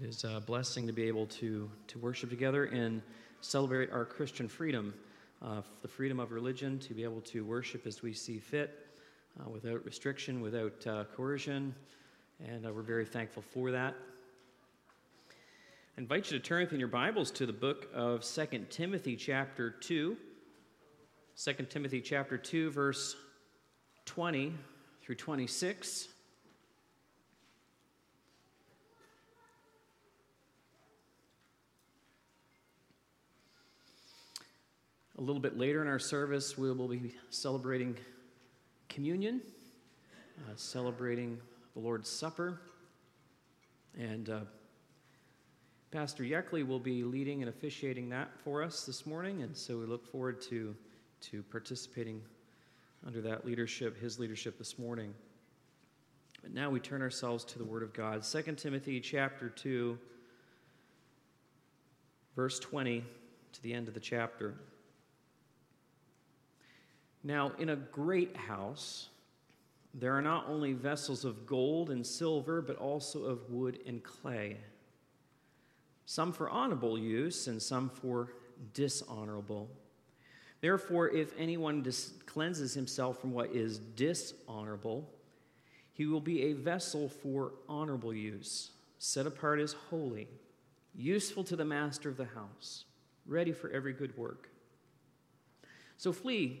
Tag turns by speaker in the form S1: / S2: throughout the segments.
S1: It is a blessing to be able to, to worship together and celebrate our Christian freedom, uh, the freedom of religion, to be able to worship as we see fit, uh, without restriction, without uh, coercion, and uh, we're very thankful for that. I invite you to turn in your Bibles to the book of 2 Timothy, chapter 2. 2 Timothy, chapter 2, verse 20 through 26. A little bit later in our service, we will be celebrating communion, uh, celebrating the Lord's Supper. And uh, Pastor Yeckley will be leading and officiating that for us this morning. And so we look forward to, to participating under that leadership, his leadership this morning. But now we turn ourselves to the Word of God. 2 Timothy chapter 2, verse 20 to the end of the chapter. Now, in a great house, there are not only vessels of gold and silver, but also of wood and clay, some for honorable use and some for dishonorable. Therefore, if anyone dis- cleanses himself from what is dishonorable, he will be a vessel for honorable use, set apart as holy, useful to the master of the house, ready for every good work. So flee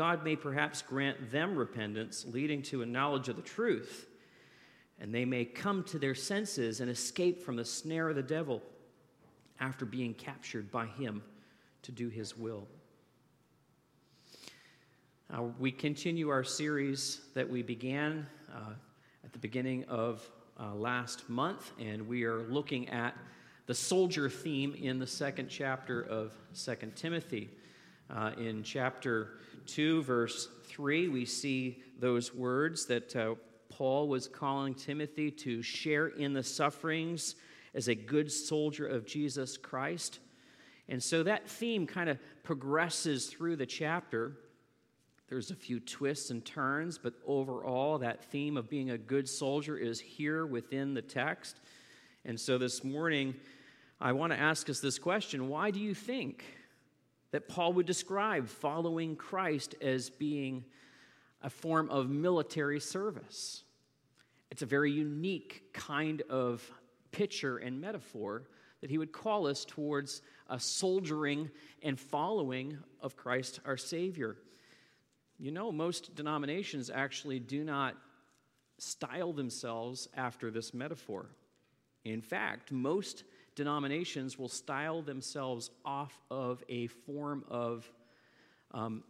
S1: God may perhaps grant them repentance, leading to a knowledge of the truth, and they may come to their senses and escape from the snare of the devil after being captured by him to do his will. We continue our series that we began uh, at the beginning of uh, last month, and we are looking at the soldier theme in the second chapter of Second Timothy. Uh, in chapter 2, verse 3, we see those words that uh, Paul was calling Timothy to share in the sufferings as a good soldier of Jesus Christ. And so that theme kind of progresses through the chapter. There's a few twists and turns, but overall, that theme of being a good soldier is here within the text. And so this morning, I want to ask us this question Why do you think that Paul would describe following Christ as being a form of military service. It's a very unique kind of picture and metaphor that he would call us towards a soldiering and following of Christ our Savior. You know, most denominations actually do not style themselves after this metaphor. In fact, most denominations will style themselves off of a form of um,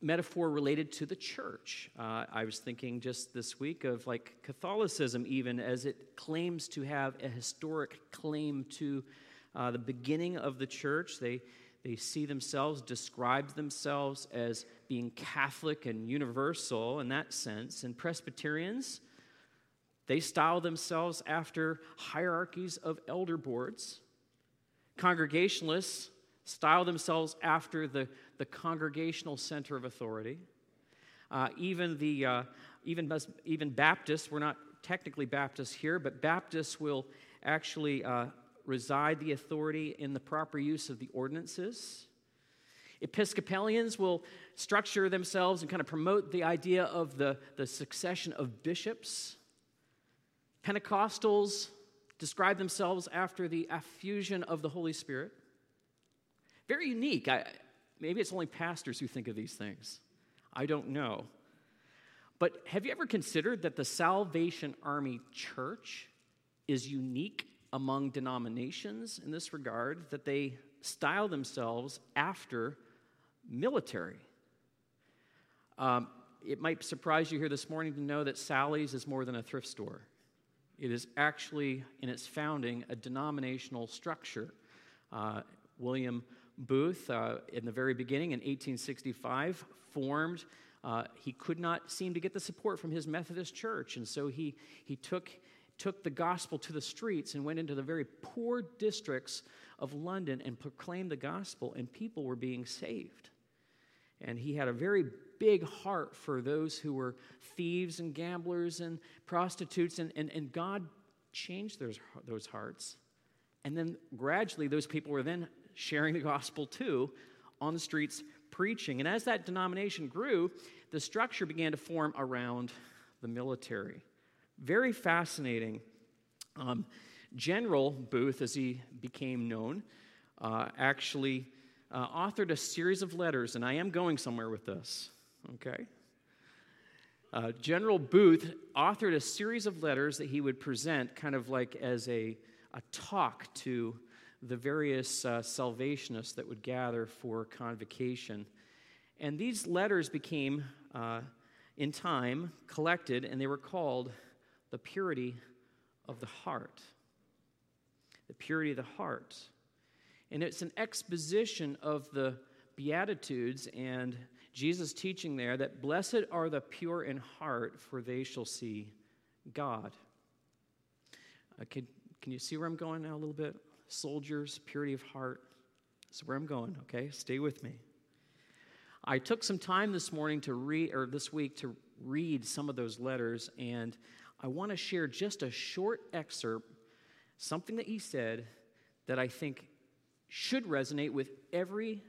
S1: metaphor related to the church. Uh, I was thinking just this week of like Catholicism, even as it claims to have a historic claim to uh, the beginning of the church. They they see themselves, describe themselves as being Catholic and universal in that sense. And Presbyterians, they style themselves after hierarchies of elder boards. Congregationalists style themselves after the, the congregational center of authority. Uh, even, the, uh, even, even Baptists, we're not technically Baptists here, but Baptists will actually uh, reside the authority in the proper use of the ordinances. Episcopalians will structure themselves and kind of promote the idea of the, the succession of bishops. Pentecostals describe themselves after the effusion of the Holy Spirit. Very unique. I, maybe it's only pastors who think of these things. I don't know. But have you ever considered that the Salvation Army Church is unique among denominations in this regard, that they style themselves after military? Um, it might surprise you here this morning to know that Sally's is more than a thrift store. It is actually, in its founding, a denominational structure. Uh, William Booth, uh, in the very beginning in 1865, formed. Uh, he could not seem to get the support from his Methodist church, and so he, he took, took the gospel to the streets and went into the very poor districts of London and proclaimed the gospel, and people were being saved. And he had a very big heart for those who were thieves and gamblers and prostitutes, and, and, and God changed those, those hearts. And then gradually, those people were then sharing the gospel too on the streets preaching. And as that denomination grew, the structure began to form around the military. Very fascinating. Um, General Booth, as he became known, uh, actually uh, authored a series of letters, and I am going somewhere with this, okay? Uh, General Booth authored a series of letters that he would present kind of like as a, a talk to the various uh, salvationists that would gather for convocation. And these letters became, uh, in time, collected, and they were called the purity of the heart. The purity of the heart. And it's an exposition of the Beatitudes and Jesus' teaching there that blessed are the pure in heart, for they shall see God. Uh, can, can you see where I'm going now a little bit? Soldiers, purity of heart. That's where I'm going, okay? Stay with me. I took some time this morning to read, or this week to read some of those letters, and I want to share just a short excerpt, something that he said that I think should resonate with every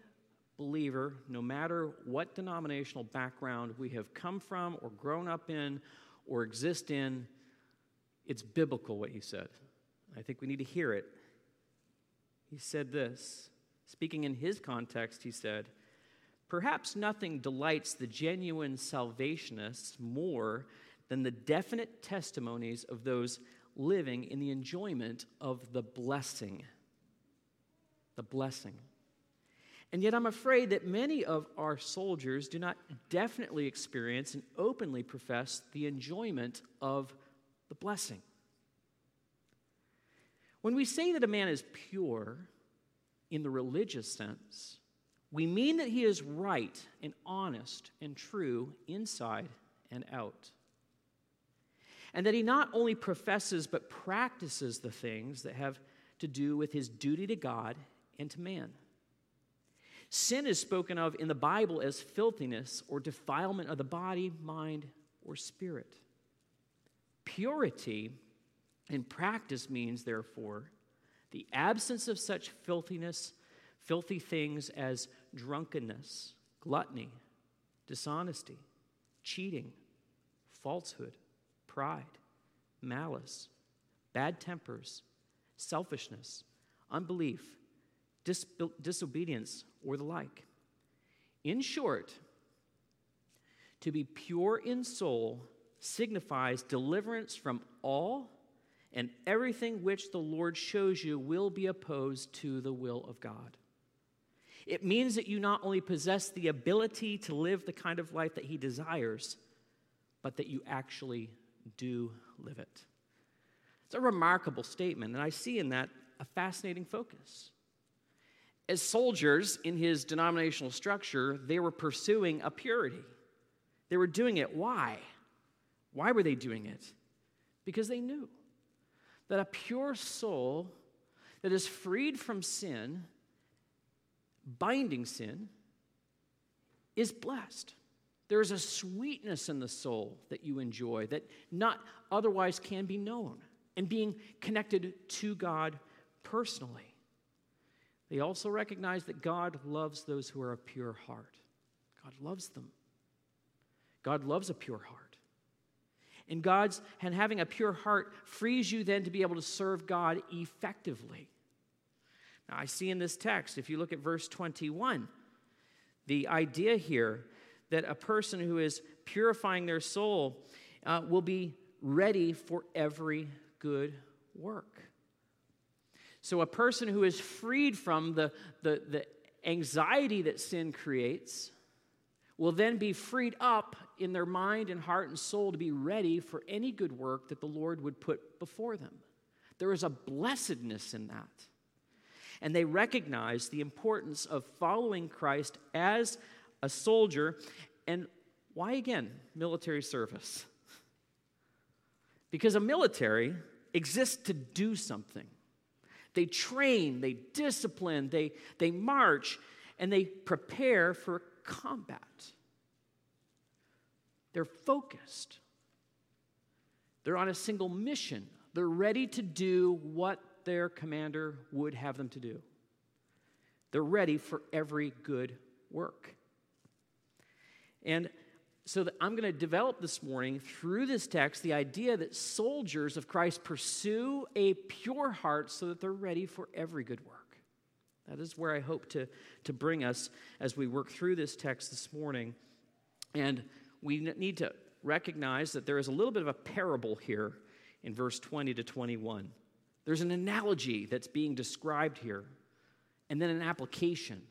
S1: believer, no matter what denominational background we have come from, or grown up in, or exist in. It's biblical what he said. I think we need to hear it. He said this, speaking in his context, he said, Perhaps nothing delights the genuine salvationists more than the definite testimonies of those living in the enjoyment of the blessing the blessing. And yet, I'm afraid that many of our soldiers do not definitely experience and openly profess the enjoyment of the blessing. When we say that a man is pure in the religious sense, we mean that he is right and honest and true inside and out. And that he not only professes but practices the things that have to do with his duty to God and to man. Sin is spoken of in the Bible as filthiness or defilement of the body, mind, or spirit. Purity in practice means, therefore, the absence of such filthiness, filthy things as drunkenness, gluttony, dishonesty, cheating, falsehood, pride, malice, bad tempers, selfishness, unbelief dis- disobedience, or the like. In short, to be pure in soul signifies deliverance from all and everything which the Lord shows you will be opposed to the will of God. It means that you not only possess the ability to live the kind of life that He desires, but that you actually do live it. It's a remarkable statement, and I see in that a fascinating focus as soldiers in his denominational structure, they were pursuing a purity. They were doing it. Why? Why were they doing it? Because they knew that a pure soul that is freed from sin, binding sin, is blessed. There is a sweetness in the soul that you enjoy that not otherwise can be known, and being connected to God personally. They also recognize that God loves those who are of pure heart. God loves them. God loves a pure heart. And God's and having a pure heart frees you then to be able to serve God effectively. Now, I see in this text, if you look at verse 21, the idea here that a person who is purifying their soul uh, will be ready for every good work. So, a person who is freed from the, the, the anxiety that sin creates will then be freed up in their mind and heart and soul to be ready for any good work that the Lord would put before them. There is a blessedness in that. And they recognize the importance of following Christ as a soldier. And why again military service? Because a military exists to do something. They train, they discipline, they, they march, and they prepare for combat. They're focused. They're on a single mission. They're ready to do what their commander would have them to do. They're ready for every good work. And so I'm going to develop this morning through this text the idea that soldiers of Christ pursue a pure heart so that they're ready for every good work. That is where I hope to, to bring us as we work through this text this morning. And we need to recognize that there is a little bit of a parable here in verse 20 to 21. There's an analogy that's being described here, and then an application.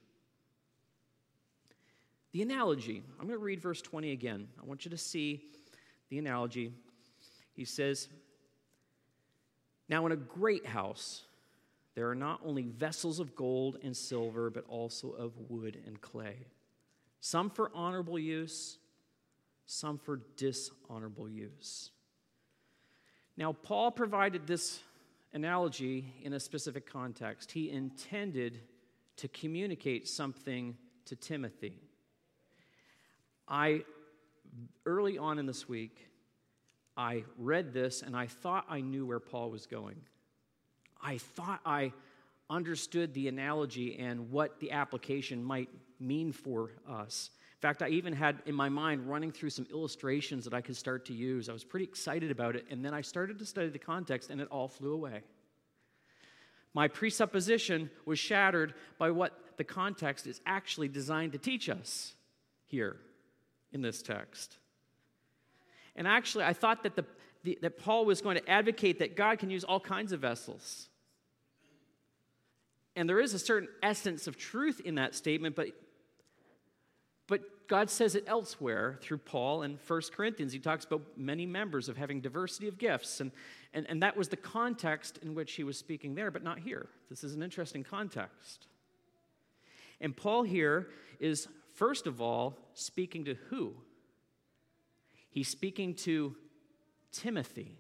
S1: The analogy, I'm going to read verse 20 again. I want you to see the analogy. He says, Now in a great house, there are not only vessels of gold and silver, but also of wood and clay, some for honorable use, some for dishonorable use. Now, Paul provided this analogy in a specific context. He intended to communicate something to Timothy. I, early on in this week, I read this and I thought I knew where Paul was going. I thought I understood the analogy and what the application might mean for us. In fact, I even had in my mind running through some illustrations that I could start to use. I was pretty excited about it, and then I started to study the context, and it all flew away. My presupposition was shattered by what the context is actually designed to teach us here in this text. And actually, I thought that, the, the, that Paul was going to advocate that God can use all kinds of vessels. And there is a certain essence of truth in that statement, but, but God says it elsewhere through Paul in 1 Corinthians. He talks about many members of having diversity of gifts. And, and, and that was the context in which he was speaking there, but not here. This is an interesting context. And Paul here is First of all, speaking to who? He's speaking to Timothy.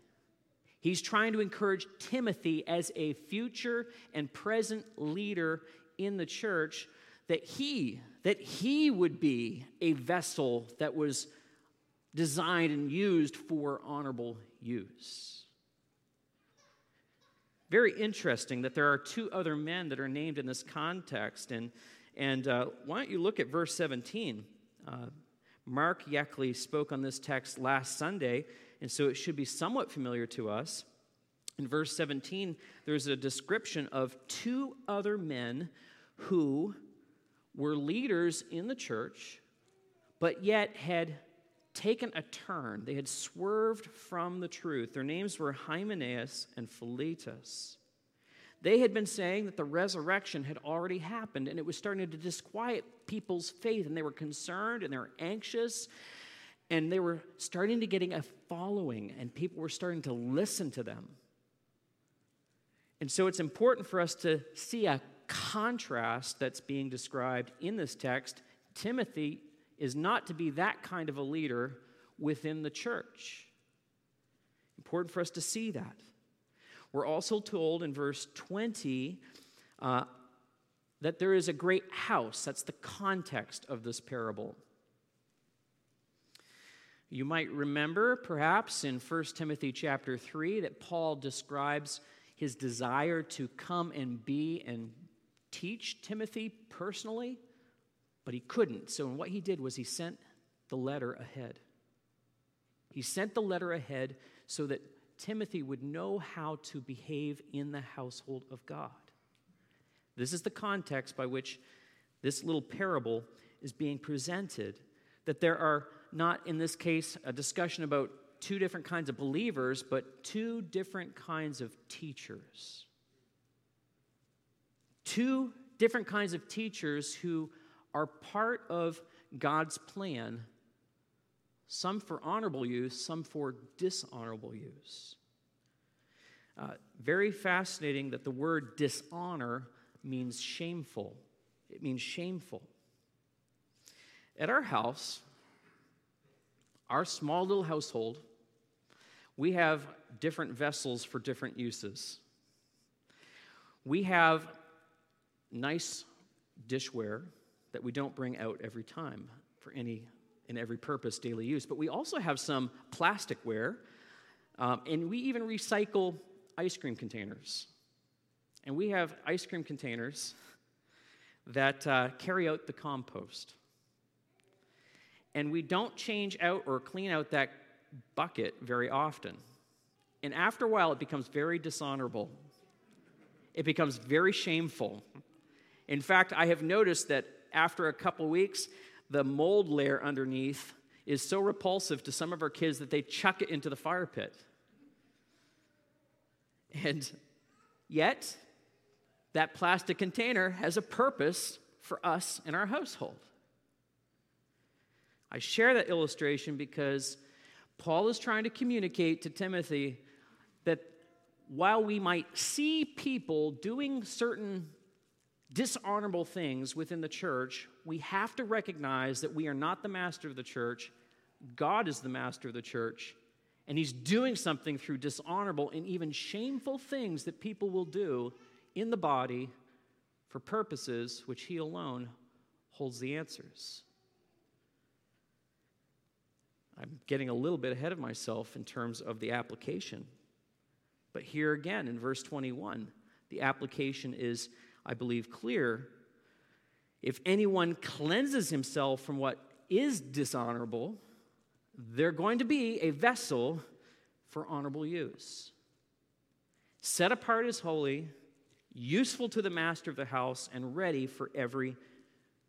S1: He's trying to encourage Timothy as a future and present leader in the church that he that he would be a vessel that was designed and used for honorable use. Very interesting that there are two other men that are named in this context and and uh, why don't you look at verse 17? Uh, Mark Yeckley spoke on this text last Sunday, and so it should be somewhat familiar to us. In verse 17, there's a description of two other men who were leaders in the church, but yet had taken a turn. They had swerved from the truth. Their names were Hymenaeus and Philetus. They had been saying that the resurrection had already happened and it was starting to disquiet people's faith, and they were concerned and they were anxious and they were starting to getting a following and people were starting to listen to them. And so it's important for us to see a contrast that's being described in this text. Timothy is not to be that kind of a leader within the church. Important for us to see that. We're also told in verse 20 uh, that there is a great house. That's the context of this parable. You might remember, perhaps, in 1 Timothy chapter 3, that Paul describes his desire to come and be and teach Timothy personally, but he couldn't. So, what he did was he sent the letter ahead. He sent the letter ahead so that Timothy would know how to behave in the household of God. This is the context by which this little parable is being presented. That there are not, in this case, a discussion about two different kinds of believers, but two different kinds of teachers. Two different kinds of teachers who are part of God's plan, some for honorable use, some for dishonorable use. Uh, very fascinating that the word dishonor means shameful. It means shameful. At our house, our small little household, we have different vessels for different uses. We have nice dishware that we don't bring out every time for any and every purpose daily use, but we also have some plasticware, um, and we even recycle ice cream containers. And we have ice cream containers that uh, carry out the compost. And we don't change out or clean out that bucket very often. And after a while, it becomes very dishonorable. It becomes very shameful. In fact, I have noticed that after a couple weeks, the mold layer underneath is so repulsive to some of our kids that they chuck it into the fire pit. And yet, that plastic container has a purpose for us in our household. I share that illustration because Paul is trying to communicate to Timothy that while we might see people doing certain dishonorable things within the church, we have to recognize that we are not the master of the church. God is the master of the church, and He's doing something through dishonorable and even shameful things that people will do in the body for purposes which He alone holds the answers. I'm getting a little bit ahead of myself in terms of the application. But here again in verse 21, the application is, I believe, clear. If anyone cleanses himself from what is dishonorable, they're going to be a vessel for honorable use. Set apart as holy, useful to the master of the house, and ready for every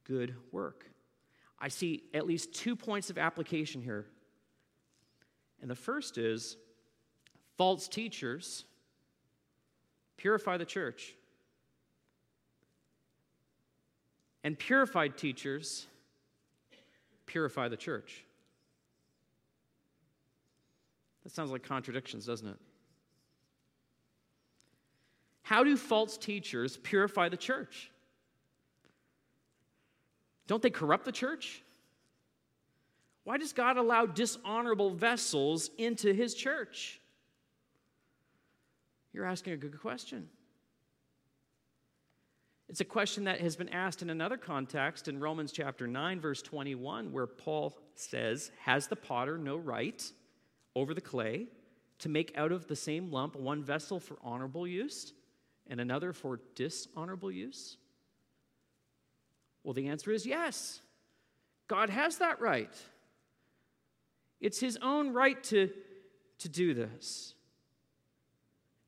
S1: good work. I see at least two points of application here. And the first is false teachers purify the church. And purified teachers purify the church. That sounds like contradictions, doesn't it? How do false teachers purify the church? Don't they corrupt the church? Why does God allow dishonorable vessels into his church? You're asking a good question. It's a question that has been asked in another context in Romans chapter 9, verse 21, where Paul says, Has the potter no right over the clay to make out of the same lump one vessel for honorable use and another for dishonorable use? Well, the answer is yes. God has that right. It's his own right to, to do this.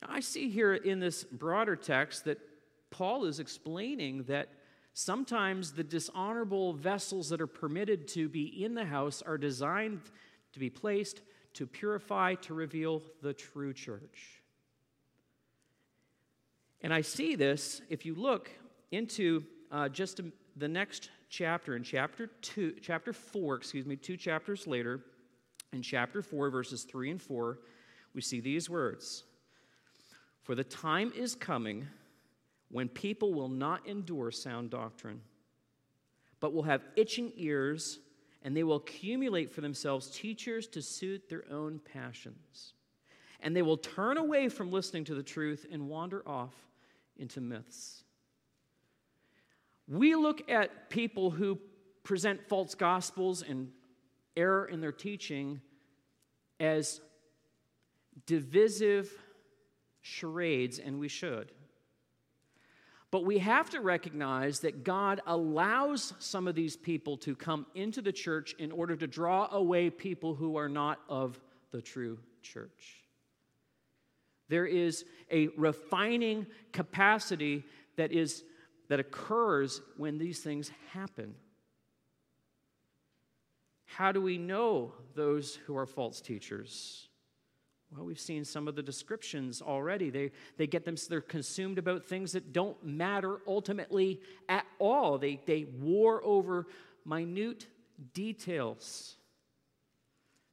S1: Now, I see here in this broader text that Paul is explaining that sometimes the dishonorable vessels that are permitted to be in the house are designed to be placed to purify, to reveal the true church. And I see this if you look into uh, just the next chapter, in chapter two, chapter four, excuse me, two chapters later, in chapter 4, verses 3 and 4, we see these words For the time is coming when people will not endure sound doctrine, but will have itching ears, and they will accumulate for themselves teachers to suit their own passions. And they will turn away from listening to the truth and wander off into myths. We look at people who present false gospels and error in their teaching as divisive charades, and we should. But we have to recognize that God allows some of these people to come into the church in order to draw away people who are not of the true church. There is a refining capacity that is that occurs when these things happen. How do we know those who are false teachers? Well, we've seen some of the descriptions already. They, they get them, they're consumed about things that don't matter ultimately at all. They, they war over minute details.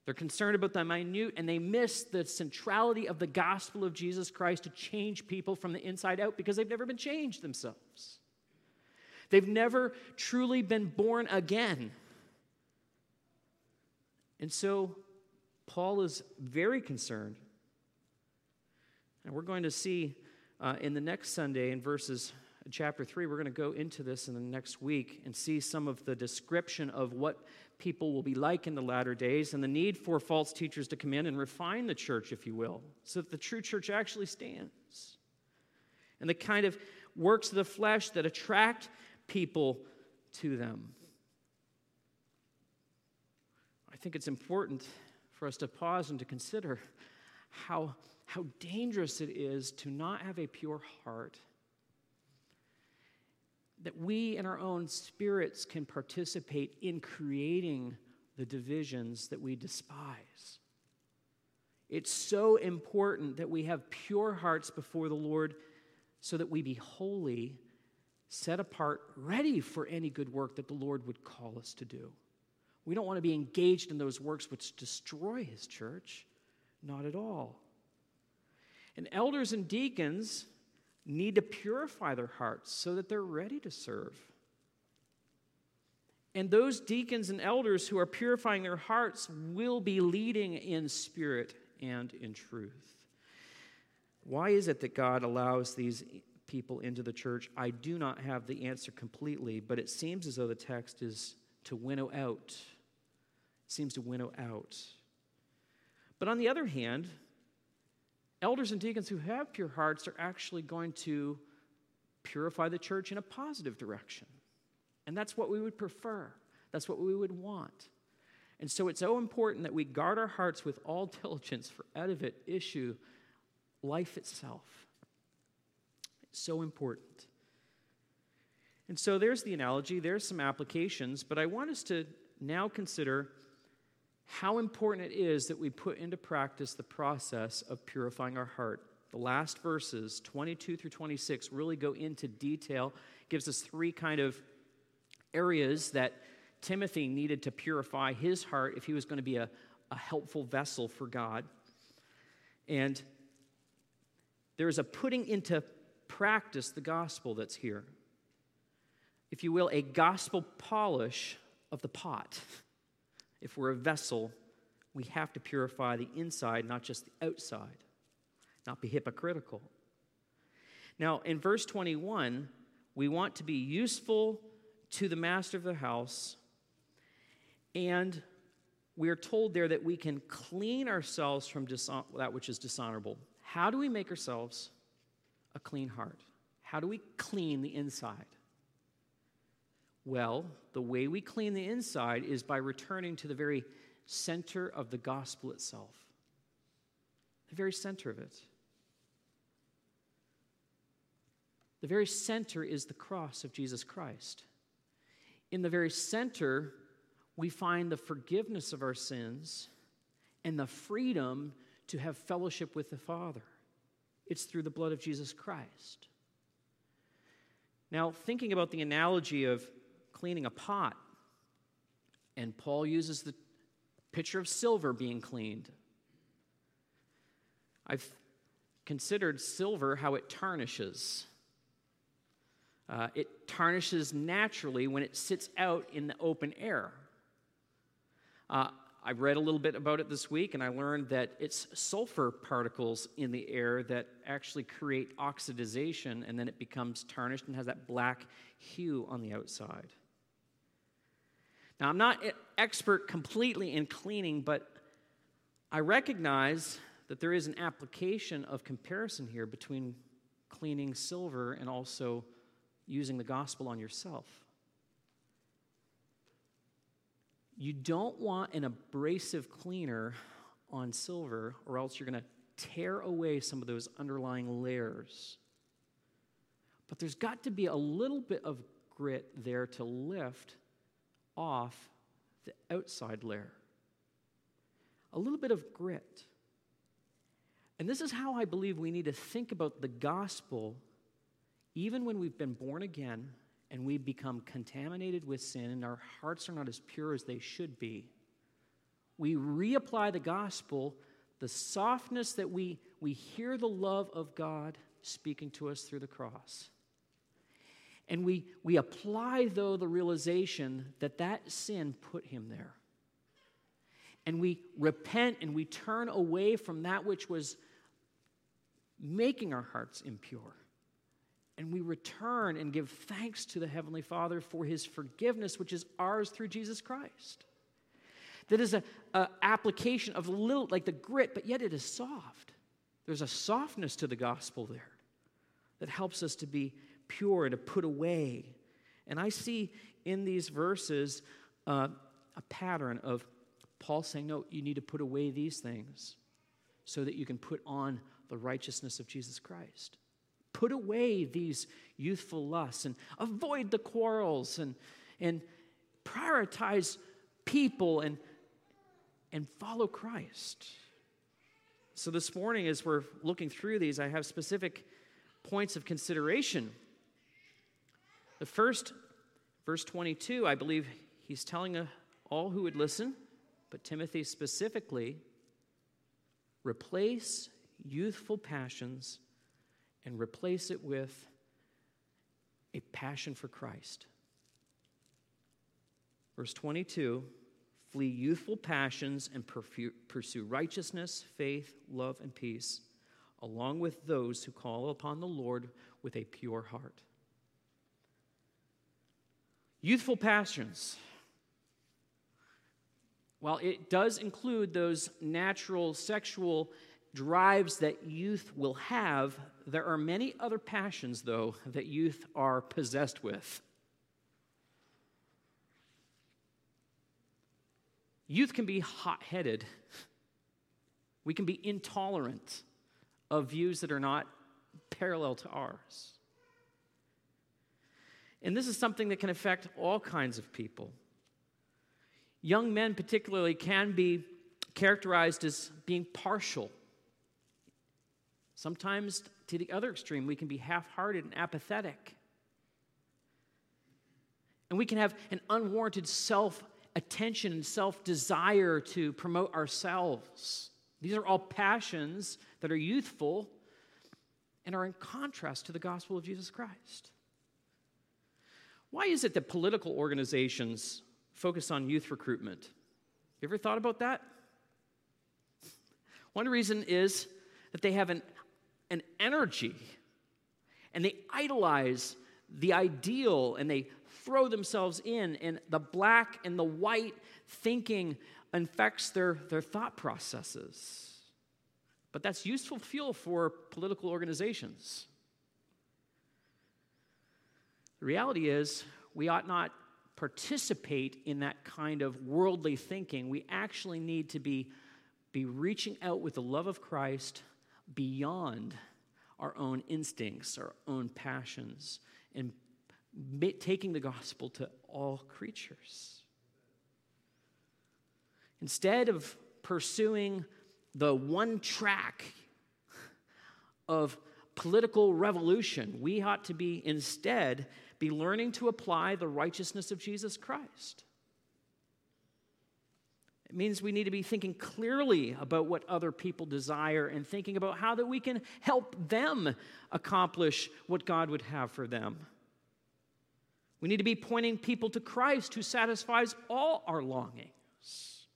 S1: They're concerned about the minute and they miss the centrality of the gospel of Jesus Christ to change people from the inside out because they've never been changed themselves. They've never truly been born again. And so Paul is very concerned. And we're going to see uh, in the next Sunday in verses chapter 3, we're going to go into this in the next week and see some of the description of what people will be like in the latter days and the need for false teachers to come in and refine the church, if you will, so that the true church actually stands. And the kind of works of the flesh that attract people to them. I think it's important for us to pause and to consider how, how dangerous it is to not have a pure heart that we in our own spirits can participate in creating the divisions that we despise. It's so important that we have pure hearts before the Lord so that we be holy, set apart, ready for any good work that the Lord would call us to do. We don't want to be engaged in those works which destroy His church. Not at all. And elders and deacons need to purify their hearts so that they're ready to serve. And those deacons and elders who are purifying their hearts will be leading in spirit and in truth. Why is it that God allows these people into the church? I do not have the answer completely, but it seems as though the text is to winnow out. Seems to winnow out. But on the other hand, elders and deacons who have pure hearts are actually going to purify the church in a positive direction. And that's what we would prefer, that's what we would want. And so it's so important that we guard our hearts with all diligence, for out of it issue life itself. It's so important. And so there's the analogy, there's some applications, but I want us to now consider how important it is that we put into practice the process of purifying our heart. The last verses, 22 through 26, really go into detail, gives us three kind of areas that Timothy needed to purify his heart if he was going to be a, a helpful vessel for God. And there's a putting into practice the gospel that's here. If you will, a gospel polish of the pot. If we're a vessel, we have to purify the inside, not just the outside, not be hypocritical. Now, in verse 21, we want to be useful to the master of the house, and we are told there that we can clean ourselves from dishon- that which is dishonorable. How do we make ourselves a clean heart? How do we clean the inside? Well, the way we clean the inside is by returning to the very center of the gospel itself, the very center of it. The very center is the cross of Jesus Christ. In the very center, we find the forgiveness of our sins and the freedom to have fellowship with the Father. It's through the blood of Jesus Christ. Now, thinking about the analogy of cleaning a pot. And Paul uses the picture of silver being cleaned. I've considered silver how it tarnishes. Uh, it tarnishes naturally when it sits out in the open air. Uh, I read a little bit about it this week and I learned that it's sulfur particles in the air that actually create oxidization and then it becomes tarnished and has that black hue on the outside. Now, I'm not expert completely in cleaning, but I recognize that there is an application of comparison here between cleaning silver and also using the gospel on yourself. You don't want an abrasive cleaner on silver, or else you're going to tear away some of those underlying layers. But there's got to be a little bit of grit there to lift off the outside layer. A little bit of grit. And this is how I believe we need to think about the gospel, even when we've been born again and we become contaminated with sin and our hearts are not as pure as they should be, we reapply the gospel, the softness that we, we hear the love of God speaking to us through the cross. And we, we apply, though, the realization that that sin put him there. And we repent and we turn away from that which was making our hearts impure. And we return and give thanks to the Heavenly Father for His forgiveness, which is ours through Jesus Christ. That is an application of a little, like the grit, but yet it is soft. There's a softness to the gospel there that helps us to be pure to put away. And I see in these verses uh, a pattern of Paul saying, No, you need to put away these things so that you can put on the righteousness of Jesus Christ. Put away these youthful lusts and avoid the quarrels and, and prioritize people and, and follow Christ. So, this morning, as we're looking through these, I have specific points of consideration. The first, verse 22, I believe he's telling uh, all who would listen, but Timothy specifically, replace youthful passions and replace it with a passion for Christ. Verse 22 flee youthful passions and pursue righteousness, faith, love, and peace, along with those who call upon the Lord with a pure heart. Youthful passions. While it does include those natural sexual drives that youth will have, there are many other passions, though, that youth are possessed with. Youth can be hot headed. We can be intolerant of views that are not parallel to ours. And this is something that can affect all kinds of people. Young men, particularly, can be characterized as being partial. Sometimes, to the other extreme, we can be half hearted and apathetic. And we can have an unwarranted self attention and self desire to promote ourselves. These are all passions that are youthful and are in contrast to the gospel of Jesus Christ. Why is it that political organizations focus on youth recruitment? You ever thought about that? One reason is that they have an, an energy and they idolize the ideal and they throw themselves in, and the black and the white thinking infects their, their thought processes. But that's useful fuel for political organizations. The reality is, we ought not participate in that kind of worldly thinking. We actually need to be, be reaching out with the love of Christ beyond our own instincts, our own passions, and taking the gospel to all creatures. Instead of pursuing the one track of political revolution, we ought to be instead be learning to apply the righteousness of Jesus Christ. It means we need to be thinking clearly about what other people desire and thinking about how that we can help them accomplish what God would have for them. We need to be pointing people to Christ who satisfies all our longings.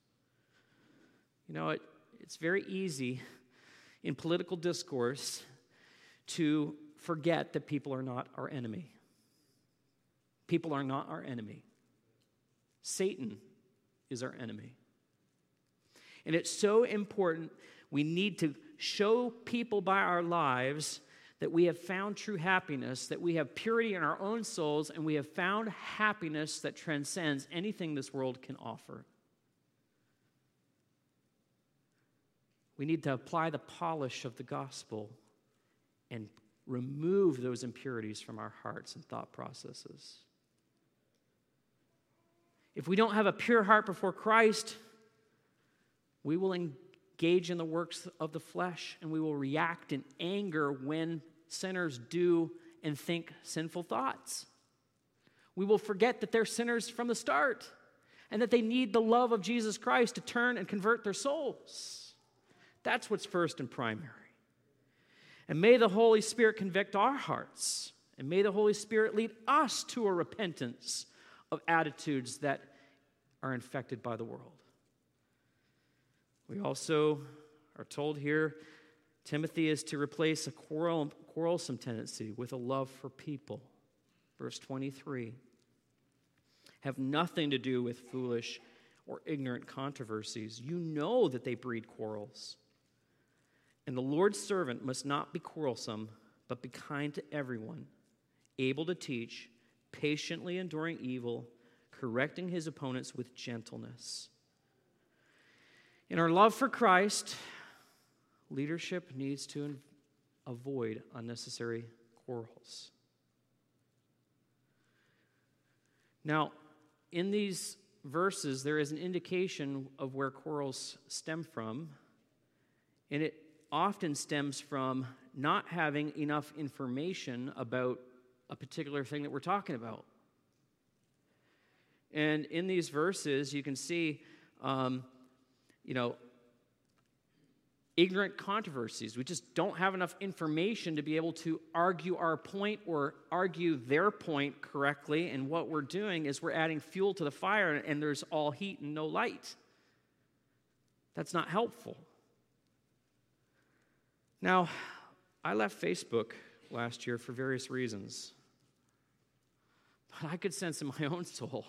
S1: You know, it, it's very easy in political discourse to forget that people are not our enemy. People are not our enemy. Satan is our enemy. And it's so important. We need to show people by our lives that we have found true happiness, that we have purity in our own souls, and we have found happiness that transcends anything this world can offer. We need to apply the polish of the gospel and remove those impurities from our hearts and thought processes. If we don't have a pure heart before Christ, we will engage in the works of the flesh and we will react in anger when sinners do and think sinful thoughts. We will forget that they're sinners from the start and that they need the love of Jesus Christ to turn and convert their souls. That's what's first and primary. And may the Holy Spirit convict our hearts, and may the Holy Spirit lead us to a repentance of attitudes that are infected by the world. We also are told here Timothy is to replace a quarrel, quarrelsome tendency with a love for people. Verse 23 have nothing to do with foolish or ignorant controversies. You know that they breed quarrels. And the Lord's servant must not be quarrelsome, but be kind to everyone, able to teach, patiently enduring evil, correcting his opponents with gentleness. In our love for Christ, leadership needs to avoid unnecessary quarrels. Now, in these verses, there is an indication of where quarrels stem from, and it often stems from not having enough information about a particular thing that we're talking about. And in these verses, you can see, um, you know, ignorant controversies. We just don't have enough information to be able to argue our point or argue their point correctly. And what we're doing is we're adding fuel to the fire, and there's all heat and no light. That's not helpful. Now, I left Facebook last year for various reasons. But I could sense in my own soul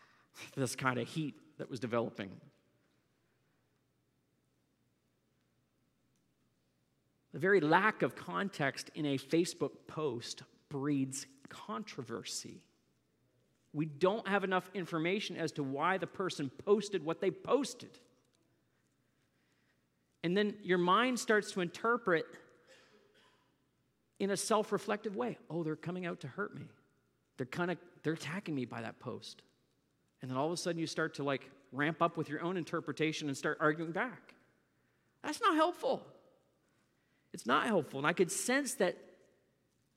S1: this kind of heat that was developing. The very lack of context in a Facebook post breeds controversy. We don't have enough information as to why the person posted what they posted. And then your mind starts to interpret in a self reflective way. Oh, they're coming out to hurt me. They're kind of they're attacking me by that post. And then all of a sudden you start to like ramp up with your own interpretation and start arguing back. That's not helpful. It's not helpful. And I could sense that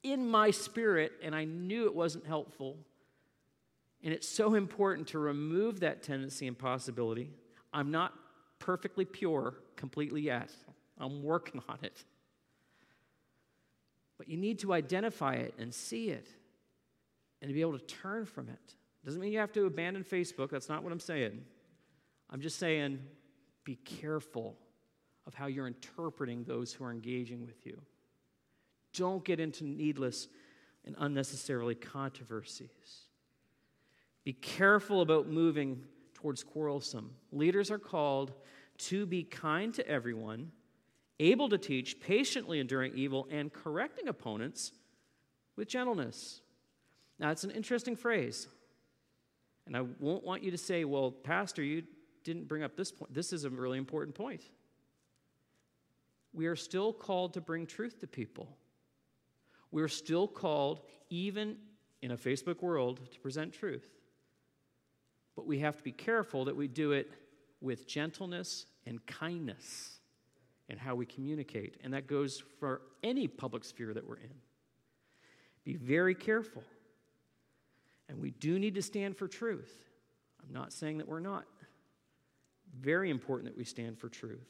S1: in my spirit, and I knew it wasn't helpful. And it's so important to remove that tendency and possibility. I'm not perfectly pure completely yet, I'm working on it. But you need to identify it and see it and to be able to turn from it. Doesn't mean you have to abandon Facebook. That's not what I'm saying. I'm just saying be careful of how you're interpreting those who are engaging with you. Don't get into needless and unnecessarily controversies. Be careful about moving towards quarrelsome. Leaders are called to be kind to everyone, able to teach, patiently enduring evil, and correcting opponents with gentleness. Now, it's an interesting phrase. And I won't want you to say, well, Pastor, you didn't bring up this point. This is a really important point we are still called to bring truth to people. We're still called, even in a Facebook world, to present truth. But we have to be careful that we do it with gentleness and kindness in how we communicate. And that goes for any public sphere that we're in. Be very careful. And we do need to stand for truth. I'm not saying that we're not. Very important that we stand for truth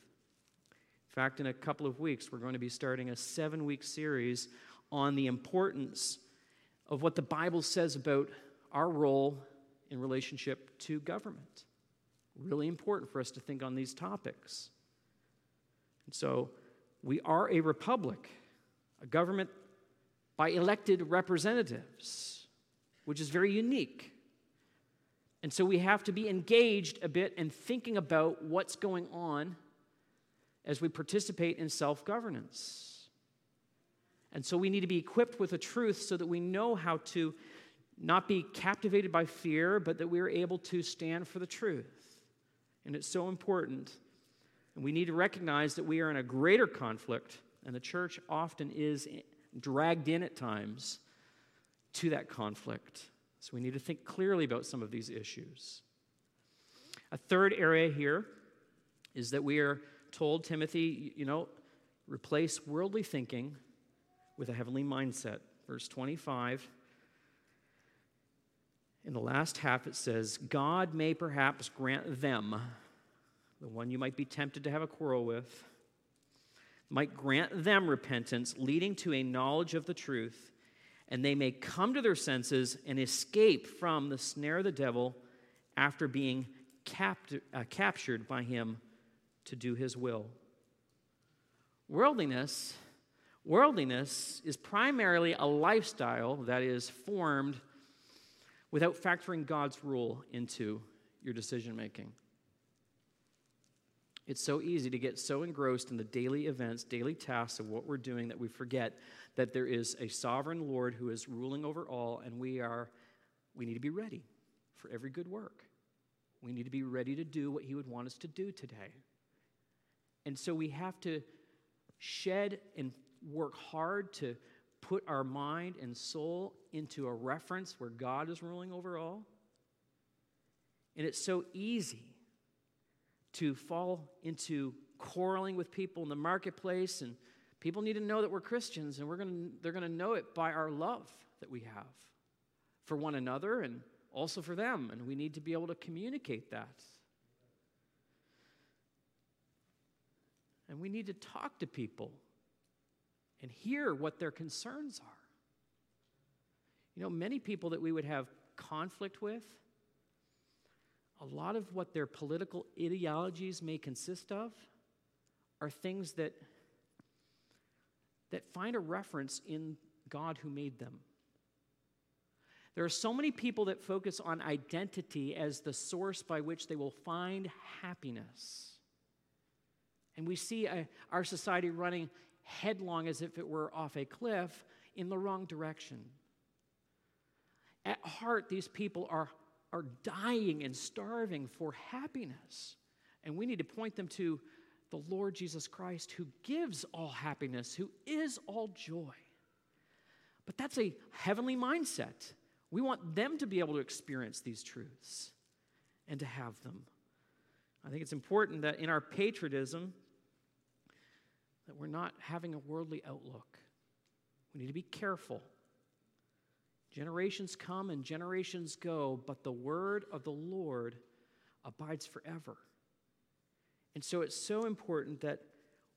S1: In fact, in a couple of weeks, we're going to be starting a seven week series on the importance of what the Bible says about our role in relationship to government. Really important for us to think on these topics. And so, we are a republic, a government by elected representatives, which is very unique. And so we have to be engaged a bit in thinking about what's going on as we participate in self governance. And so we need to be equipped with a truth so that we know how to not be captivated by fear, but that we are able to stand for the truth. And it's so important. And we need to recognize that we are in a greater conflict, and the church often is dragged in at times to that conflict. So we need to think clearly about some of these issues. A third area here is that we are told Timothy, you know, replace worldly thinking with a heavenly mindset. Verse 25 In the last half, it says, God may perhaps grant them, the one you might be tempted to have a quarrel with, might grant them repentance, leading to a knowledge of the truth, and they may come to their senses and escape from the snare of the devil after being capt- uh, captured by him to do his will. Worldliness, worldliness is primarily a lifestyle that is formed without factoring God's rule into your decision making. It's so easy to get so engrossed in the daily events, daily tasks of what we're doing that we forget that there is a sovereign Lord who is ruling over all, and we are we need to be ready for every good work. We need to be ready to do what He would want us to do today. And so we have to shed and work hard to put our mind and soul into a reference where God is ruling over all. And it's so easy to fall into quarreling with people in the marketplace and people need to know that we're Christians and we're going to they're going to know it by our love that we have for one another and also for them and we need to be able to communicate that. And we need to talk to people and hear what their concerns are. You know, many people that we would have conflict with, a lot of what their political ideologies may consist of are things that, that find a reference in God who made them. There are so many people that focus on identity as the source by which they will find happiness. And we see a, our society running headlong as if it were off a cliff in the wrong direction. At heart, these people are, are dying and starving for happiness. And we need to point them to the Lord Jesus Christ, who gives all happiness, who is all joy. But that's a heavenly mindset. We want them to be able to experience these truths and to have them. I think it's important that in our patriotism, that we're not having a worldly outlook. We need to be careful. Generations come and generations go, but the word of the Lord abides forever. And so it's so important that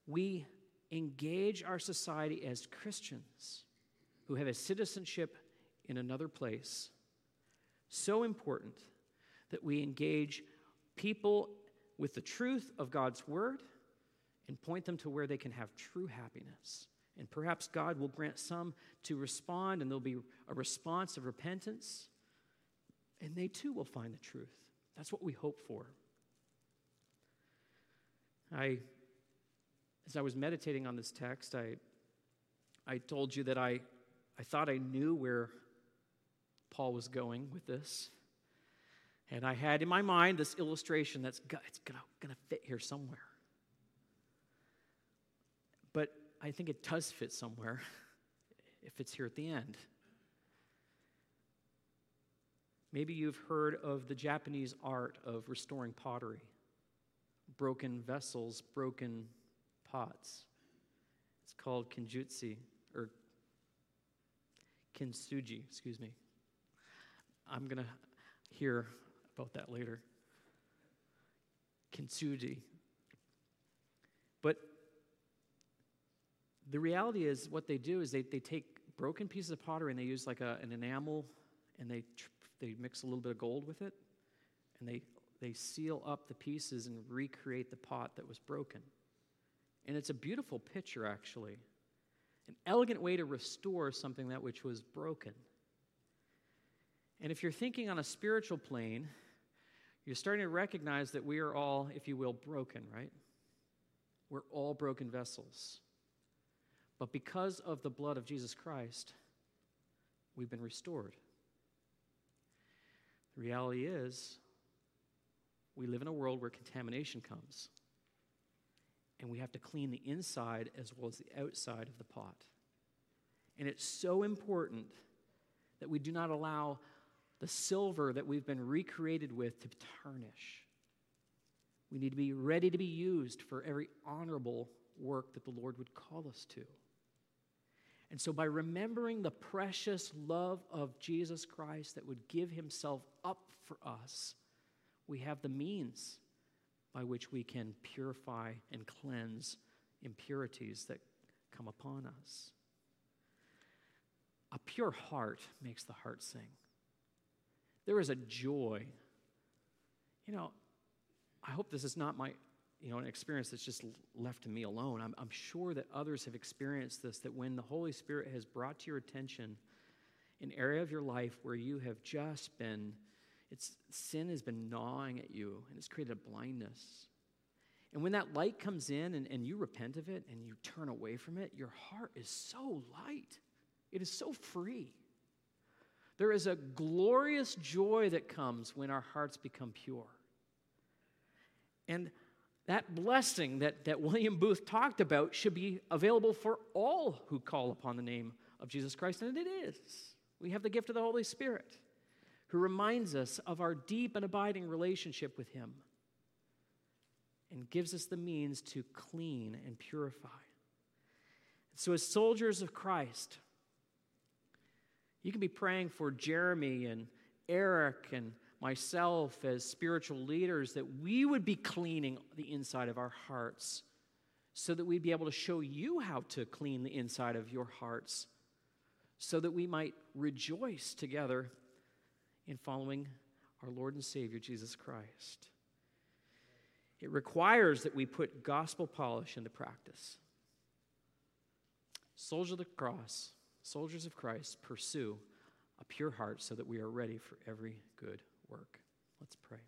S1: we engage our society as Christians who have a citizenship in another place. So important that we engage people with the truth of God's word and point them to where they can have true happiness. And perhaps God will grant some to respond, and there'll be a response of repentance, and they too will find the truth. That's what we hope for. I, as I was meditating on this text, I, I told you that I, I thought I knew where Paul was going with this. And I had in my mind this illustration that's it's gonna, gonna fit here somewhere. But I think it does fit somewhere if it's here at the end. Maybe you've heard of the Japanese art of restoring pottery, broken vessels, broken pots. It's called kinjutsu, or kintsugi, excuse me. I'm going to hear about that later. Kintsugi. But the reality is, what they do is they, they take broken pieces of pottery and they use like a, an enamel and they, they mix a little bit of gold with it and they, they seal up the pieces and recreate the pot that was broken. And it's a beautiful picture, actually. An elegant way to restore something that which was broken. And if you're thinking on a spiritual plane, you're starting to recognize that we are all, if you will, broken, right? We're all broken vessels. But because of the blood of Jesus Christ, we've been restored. The reality is, we live in a world where contamination comes. And we have to clean the inside as well as the outside of the pot. And it's so important that we do not allow the silver that we've been recreated with to tarnish. We need to be ready to be used for every honorable work that the Lord would call us to. And so, by remembering the precious love of Jesus Christ that would give himself up for us, we have the means by which we can purify and cleanse impurities that come upon us. A pure heart makes the heart sing. There is a joy. You know, I hope this is not my you know, an experience that's just left to me alone. I'm, I'm sure that others have experienced this, that when the Holy Spirit has brought to your attention an area of your life where you have just been, it's, sin has been gnawing at you and it's created a blindness. And when that light comes in and, and you repent of it and you turn away from it, your heart is so light. It is so free. There is a glorious joy that comes when our hearts become pure. And that blessing that, that William Booth talked about should be available for all who call upon the name of Jesus Christ, and it is. We have the gift of the Holy Spirit who reminds us of our deep and abiding relationship with Him and gives us the means to clean and purify. So, as soldiers of Christ, you can be praying for Jeremy and Eric and myself as spiritual leaders that we would be cleaning the inside of our hearts so that we'd be able to show you how to clean the inside of your hearts so that we might rejoice together in following our Lord and Savior Jesus Christ. It requires that we put gospel polish into practice. Soldiers of the cross, soldiers of Christ, pursue a pure heart so that we are ready for every good work. Let's pray.